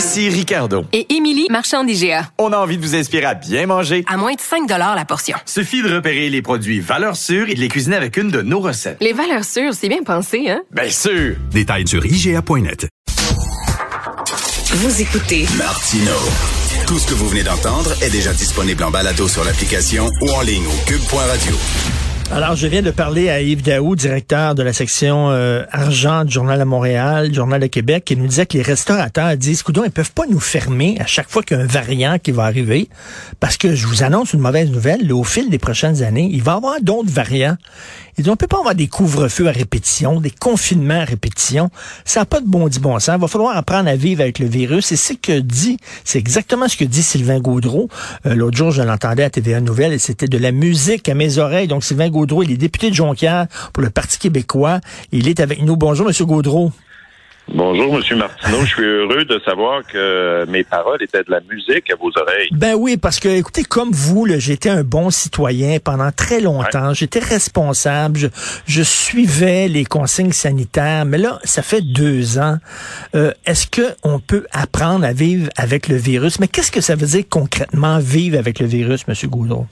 Ici Ricardo. Et Émilie, marchand d'IGA. On a envie de vous inspirer à bien manger. À moins de 5 la portion. Suffit de repérer les produits valeurs sûres et de les cuisiner avec une de nos recettes. Les valeurs sûres, c'est bien pensé, hein? Bien sûr! Détails sur IGA.net. Vous écoutez Martino. Tout ce que vous venez d'entendre est déjà disponible en balado sur l'application ou en ligne au cube.radio. Alors, je viens de parler à Yves Daou, directeur de la section euh, argent du Journal de Montréal, Journal de Québec, qui nous disait que les restaurateurs disent, coudons, ils peuvent pas nous fermer à chaque fois qu'il y a un variant qui va arriver, parce que je vous annonce une mauvaise nouvelle, au fil des prochaines années, il va y avoir d'autres variants. Ils disent, on peut pas avoir des couvre-feux à répétition, des confinements à répétition. Ça n'a pas de bon dit bon sens. Il va falloir apprendre à vivre avec le virus. Et c'est ce que dit, c'est exactement ce que dit Sylvain Gaudreau. Euh, L'autre jour, je l'entendais à TVA Nouvelle et c'était de la musique à mes oreilles. Donc, Sylvain Gaudreau, il est député de Jonquière pour le Parti québécois. Il est avec nous. Bonjour, Monsieur Gaudreau. Bonjour, Monsieur Martineau. Je suis heureux de savoir que mes paroles étaient de la musique à vos oreilles. Ben oui, parce que, écoutez, comme vous, j'étais un bon citoyen pendant très longtemps. J'étais responsable. Je, je, suivais les consignes sanitaires. Mais là, ça fait deux ans. Euh, Est-ce que on peut apprendre à vivre avec le virus? Mais qu'est-ce que ça veut dire concrètement vivre avec le virus, Monsieur Goudreau?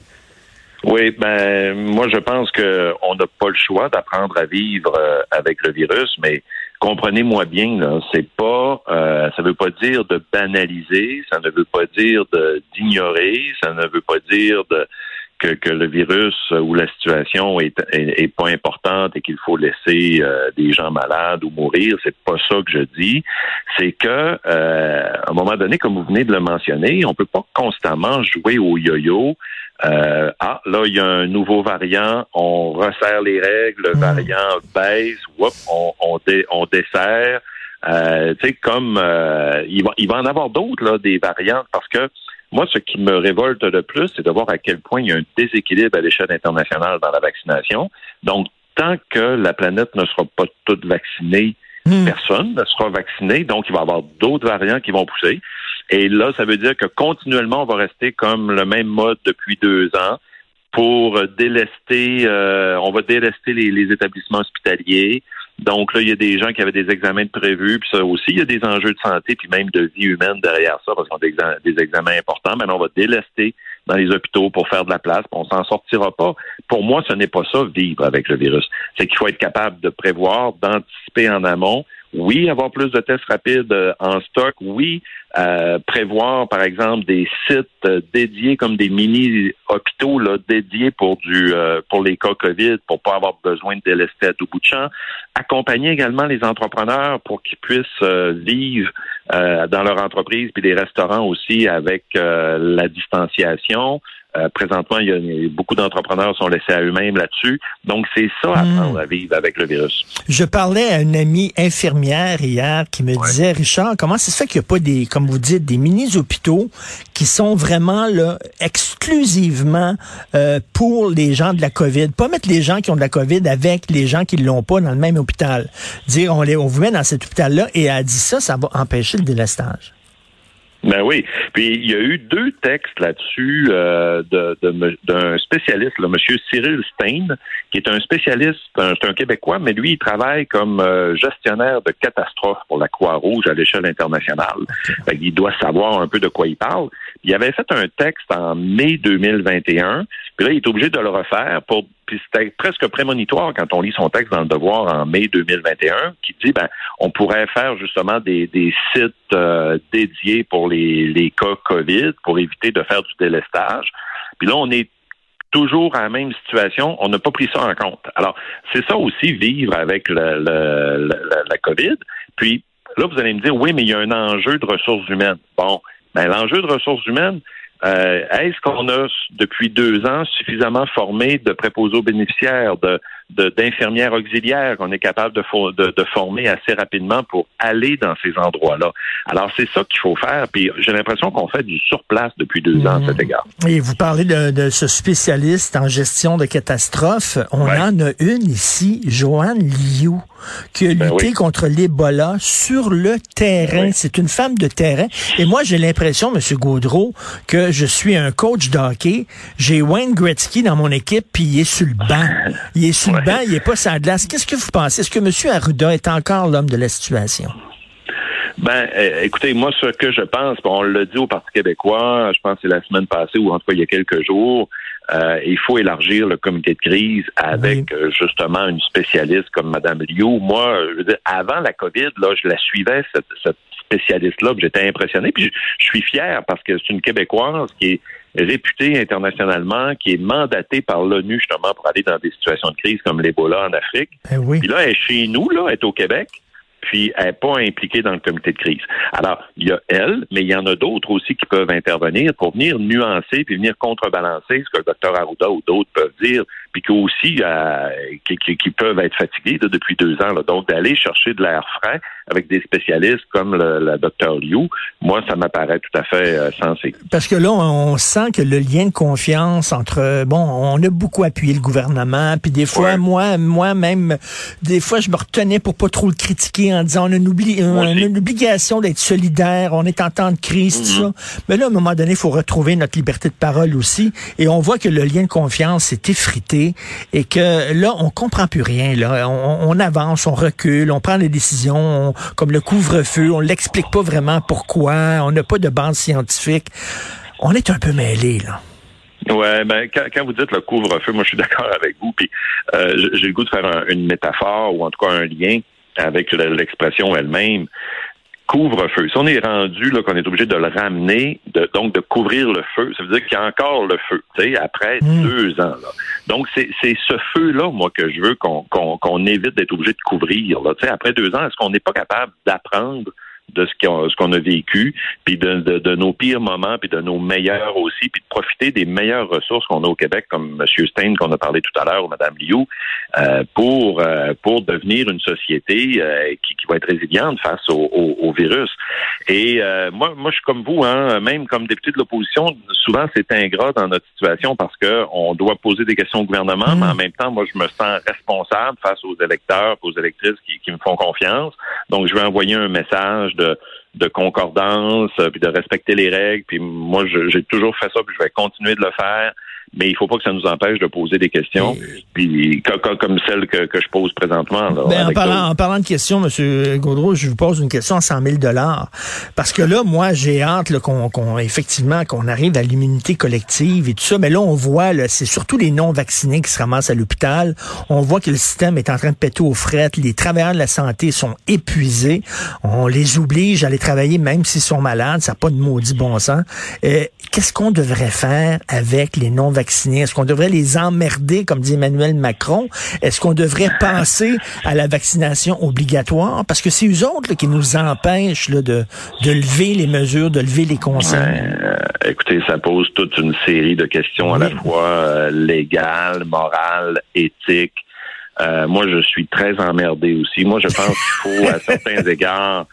Oui, ben moi je pense que on n'a pas le choix d'apprendre à vivre euh, avec le virus, mais comprenez-moi bien, là, c'est pas, euh, ça veut pas dire de banaliser, ça ne veut pas dire d'ignorer, ça ne veut pas dire de que, que, le virus ou la situation est, est, est pas importante et qu'il faut laisser euh, des gens malades ou mourir, c'est pas ça que je dis. C'est que euh, à un moment donné, comme vous venez de le mentionner, on peut pas constamment jouer au yo-yo. Euh, ah, là, il y a un nouveau variant, on resserre les règles, le variant baisse, whoop, on, on, dé, on dessert. Euh, tu sais, comme euh, il, va, il va en avoir d'autres, là, des variantes, parce que moi, ce qui me révolte le plus, c'est de voir à quel point il y a un déséquilibre à l'échelle internationale dans la vaccination. Donc, tant que la planète ne sera pas toute vaccinée, mmh. personne ne sera vacciné. Donc, il va y avoir d'autres variants qui vont pousser. Et là, ça veut dire que continuellement, on va rester comme le même mode depuis deux ans pour délester, euh, on va délester les, les établissements hospitaliers. Donc là, il y a des gens qui avaient des examens prévus, puis ça aussi, il y a des enjeux de santé, puis même de vie humaine derrière ça, parce qu'on a des, examens, des examens importants. Maintenant, on va délester dans les hôpitaux pour faire de la place, puis on s'en sortira pas. Pour moi, ce n'est pas ça, vivre avec le virus. C'est qu'il faut être capable de prévoir, d'anticiper en amont, oui, avoir plus de tests rapides en stock. Oui, euh, prévoir, par exemple, des sites dédiés comme des mini-hôpitaux dédiés pour du euh, pour les cas COVID, pour pas avoir besoin de délester à tout bout de champ. Accompagner également les entrepreneurs pour qu'ils puissent euh, vivre dans leur entreprise, puis les restaurants aussi avec la distanciation. Euh, présentement, il y a, beaucoup d'entrepreneurs sont laissés à eux-mêmes là-dessus. Donc, c'est ça, apprendre mmh. à vivre avec le virus. Je parlais à une amie infirmière hier qui me ouais. disait, Richard, comment ça se fait qu'il n'y a pas des, comme vous dites, des mini-hôpitaux qui sont vraiment là exclusivement euh, pour les gens de la COVID? Pas mettre les gens qui ont de la COVID avec les gens qui ne l'ont pas dans le même hôpital. Dire, on, les, on vous met dans cet hôpital-là et elle a dit ça, ça va empêcher le délestage. Ben oui. Puis il y a eu deux textes là-dessus euh, d'un de, de, spécialiste, le monsieur Cyril Stein, qui est un spécialiste, c'est un, Québécois, mais lui, il travaille comme euh, gestionnaire de catastrophes pour la Croix-Rouge à l'échelle internationale. Fait il doit savoir un peu de quoi il parle. Il avait fait un texte en mai 2021, puis là, il est obligé de le refaire pour puis c'était presque prémonitoire quand on lit son texte dans le Devoir en mai 2021, qui dit ben on pourrait faire justement des, des sites euh, dédiés pour les, les cas COVID pour éviter de faire du délestage. Puis là, on est toujours à la même situation, on n'a pas pris ça en compte. Alors, c'est ça aussi, vivre avec la COVID. Puis là, vous allez me dire, oui, mais il y a un enjeu de ressources humaines. Bon, ben, l'enjeu de ressources humaines, euh, est-ce qu'on a depuis deux ans suffisamment formé de préposés aux bénéficiaires, de, d'infirmières auxiliaires qu'on est capable de, de, de former assez rapidement pour aller dans ces endroits-là. Alors, c'est ça qu'il faut faire. Puis j'ai l'impression qu'on fait du surplace depuis deux ans à cet égard. Et vous parlez de, de ce spécialiste en gestion de catastrophes. On Ouais. en a une ici, Joanne Liu, qui a Ben lutté oui. contre l'Ebola sur le terrain. Oui. C'est une femme de terrain. Et moi, j'ai l'impression, M. Gaudreau, que je suis un coach de hockey. J'ai Wayne Gretzky dans mon équipe, puis il est sur le banc. Il est sur le Ouais. banc, il est pas la glace. Qu'est-ce que vous pensez? Est-ce que M. Arruda est encore l'homme de la situation? Ben, euh, écoutez, moi, ce que je pense, on l'a dit au Parti québécois, je pense que c'est la semaine passée ou en tout cas il y a quelques jours, euh, il faut élargir le comité de crise avec euh, justement une spécialiste comme Mme Liu. Moi, je veux dire, avant la COVID, là, je la suivais, cette, cette spécialiste-là, puis j'étais impressionné. Puis je, je suis fier parce que c'est une Québécoise qui est réputée internationalement, qui est mandatée par l'ONU justement pour aller dans des situations de crise comme l'Ebola en Afrique. Ben oui. Puis là, elle est chez nous, là, elle est au Québec, puis elle n'est pas impliquée dans le comité de crise. Alors, il y a elle, mais il y en a d'autres aussi qui peuvent intervenir pour venir nuancer puis venir contrebalancer ce que le docteur Arruda ou d'autres peuvent dire, puis qui aussi euh, qui, qui- qui peuvent être fatigués là, depuis deux ans. là. Donc, d'aller chercher de l'air frais avec des spécialistes comme le, le docteur Liu, moi, ça m'apparaît tout à fait euh, sensé. Parce que là, on, sent que le lien de confiance entre bon, on a beaucoup appuyé le gouvernement, puis des fois, Ouais. moi, moi même, des fois, je me retenais pour pas trop le critiquer en disant on a une, on a obligation d'être solidaire, on est en temps de crise, tout Mhm. ça. Mais là, à un moment donné, il faut retrouver notre liberté de parole aussi, et on voit que le lien de confiance s'est effrité et que là, on comprend plus rien. Là, on, avance, on recule, on prend des décisions, on- comme le couvre-feu, on l'explique pas vraiment pourquoi, on n'a pas de base scientifique. On est un peu mêlé là. Ouais, ben quand, quand vous dites le couvre-feu, moi je suis d'accord avec vous. Puis euh, j'ai- le goût de faire un- une métaphore ou en tout cas un lien avec le- l'expression elle-même. Couvre-feu. Si on est rendu là qu'on est obligé de le ramener, de, donc de couvrir le feu, ça veut dire qu'il y a encore le feu. Tu sais, après Mm. deux ans. Là. Donc c'est c'est ce feu-là, moi, que je veux qu'on qu'on qu'on évite d'être obligé de couvrir. Là. Tu sais, après deux ans, est-ce qu'on n'est pas capable d'apprendre de ce qu'on ce qu'on a vécu, puis de, de, de nos pires moments, puis de nos meilleurs aussi, puis de profiter des meilleures ressources qu'on a au Québec, comme M. Stein qu'on a parlé tout à l'heure, ou Mme Liu, euh, pour euh, pour devenir une société euh, qui, qui va être résiliente face au, au, au virus. Et euh, moi, moi, je suis comme vous, hein, même comme député de l'opposition, souvent c'est ingrat dans notre situation parce que on doit poser des questions au gouvernement, Mm. mais en même temps, moi, je me sens responsable face aux électeurs, aux électrices qui, qui me font confiance. Donc, je vais envoyer un message de, de concordance, euh, puis de respecter les règles. Puis moi, j'ai toujours fait ça, puis je vais continuer de le faire. Mais il faut pas que ça nous empêche de poser des questions, puis co- co- comme celle que, que je pose présentement. Là, Ben, en, parlant, en parlant de questions, M. Gaudreau, je vous pose une question à 100 000 Parce que là, moi, j'ai hâte qu'on, qu'on- effectivement, qu'on arrive à l'immunité collective et tout ça. Mais là, on voit, c'est surtout les non-vaccinés qui se ramassent à l'hôpital. On voit que le système est en train de péter aux frettes. Les travailleurs de la santé sont épuisés. On les oblige à aller travailler même s'ils sont malades. Ça n'a pas de maudit bon sens. Qu'est-ce qu'on devrait faire avec les non-vaccinés? Est-ce qu'on devrait les emmerder, comme dit Emmanuel Macron? Est-ce qu'on devrait penser à la vaccination obligatoire? Parce que c'est eux autres là, qui nous empêchent là, de, de lever les mesures, de lever les consignes. Euh, écoutez, ça pose toute une série de questions à la fois euh, légales, morales, éthiques. Euh, moi, je suis très emmerdé aussi. Moi, je pense qu'il faut, à certains égards,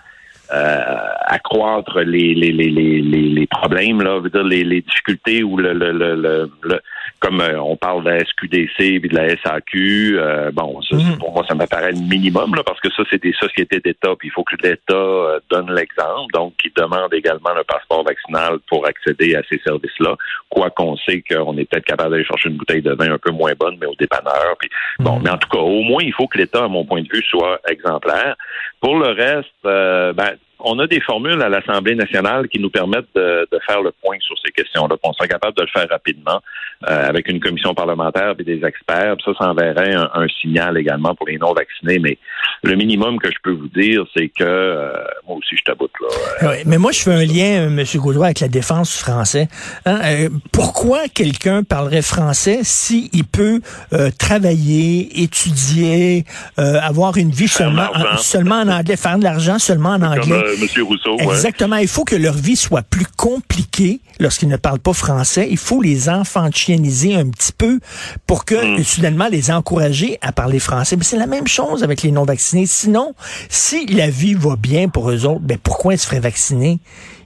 euh, accroître les, les, les, les, les, problèmes, là, veut dire les, les difficultés ou le, le, le- le- comme euh, on parle de la SQDC et de la SAQ, euh, bon, ça, Mhm. pour moi, ça m'apparaît le minimum, là, parce que ça, c'est des sociétés d'État, puis il faut que l'État euh, donne l'exemple, donc qui demande également le passeport vaccinal pour accéder à ces services-là, quoi qu'on sait qu'on est peut-être capable d'aller chercher une bouteille de vin un peu moins bonne, mais au dépanneur. Puis, bon, Mhm. mais en tout cas, au moins, il faut que l'État, à mon point de vue, soit exemplaire. Pour le reste, euh, ben, on a des formules à l'Assemblée nationale qui nous permettent de, de faire le point sur ces questions-là. On sera capable de le faire rapidement euh, avec une commission parlementaire et des experts. Puis ça, ça enverrait un, un signal également pour les non-vaccinés. Mais le minimum que je peux vous dire, c'est que euh, moi aussi, je taboute, là. Ouais, mais moi, je fais un lien, euh, M. Gaudroy, avec la défense du français. Hein, euh, pourquoi quelqu'un parlerait français s'il peut euh, travailler, étudier, euh, avoir une vie seulement en, seulement en anglais, faire de l'argent seulement en anglais? Euh. Rousseau, ouais. Exactement. Il faut que leur vie soit plus compliquée lorsqu'ils ne parlent pas français. Il faut les enfantianiser un petit peu pour que, Mm. soudainement, les encourager à parler français. Mais c'est la même chose avec les non-vaccinés. Sinon, si la vie va bien pour eux autres, ben pourquoi ils se feraient vacciner?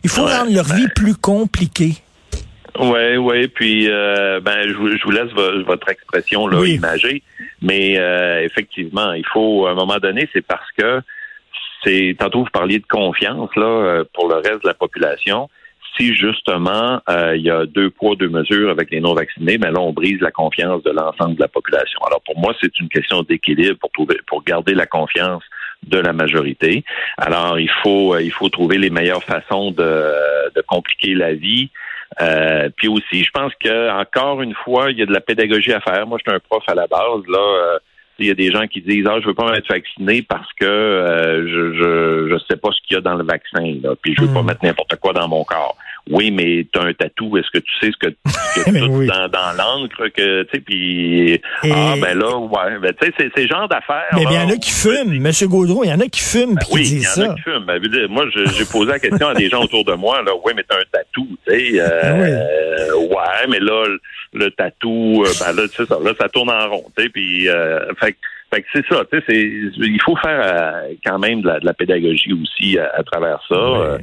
Il faut Ouais, rendre leur vie plus compliquée. Oui, oui, puis euh, ben je, vous- je vous laisse vo- votre expression là Oui. imagée, mais euh, effectivement, il faut à un moment donné, c'est parce que c'est tantôt vous parliez de confiance là euh, pour le reste de la population. Si justement euh, il y a deux poids deux mesures avec les non vaccinés, ben là on brise la confiance de l'ensemble de la population. Alors pour moi c'est une question d'équilibre pour trouver pour garder la confiance de la majorité. Alors il faut euh, il faut trouver les meilleures façons de, de compliquer la vie. Euh, puis aussi, je pense que encore une fois, il y a de la pédagogie à faire. Moi, je suis un prof à la base. Là, euh, il y a des gens qui disent ah je veux pas être vacciné parce que euh, je, je je sais pas ce qu'il y a dans le vaccin là, puis je veux pas Mm. mettre n'importe quoi dans mon corps. Oui, mais tu as un tatou, est-ce que tu sais ce que, que Mais tout oui. dans, dans l'encre que tu sais puis Et- ah ben là ouais, ben tu sais c'est le genre d'affaires. Mais il y en a qui fument. Monsieur Gaudreau, il y en a qui fument ben puis qui oui, il y en ça. a qui fument. Ben, moi, j'ai posé la question à des gens autour de moi. Là, oui, mais t'as un tatou, tu sais. euh, Ah oui. euh, ouais, mais là, le, tatou, euh, ben là, tu sais ça, là, ça tourne en rond, tu sais. Puis, euh, fait, que- fait que c'est ça, tu sais. c'est- Il faut faire euh, quand même de la, de la pédagogie aussi à, à travers ça. Euh,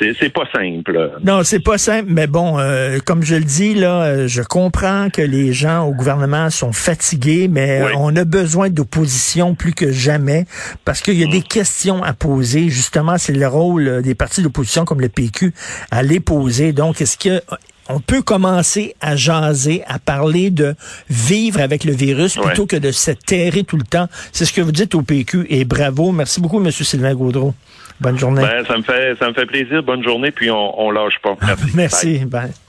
c'est c'est pas simple. Non, c'est pas simple, mais bon, euh, comme je le dis, là, je comprends que les gens au gouvernement sont fatigués, mais Oui. on a besoin d'opposition plus que jamais parce qu'il y a Mm. des questions à poser. Justement, c'est le rôle des partis d'opposition comme le PQ à les poser. Donc, est-ce que on peut commencer à jaser, à parler de vivre avec le virus Ouais. plutôt que de se terrer tout le temps. C'est ce que vous dites au PQ et bravo. Merci beaucoup, Monsieur Sylvain Gaudreau. Bonne journée. Ben, ça me fait ça me fait plaisir. Bonne journée, puis on, on lâche pas. Merci. Bye. Merci. Bye.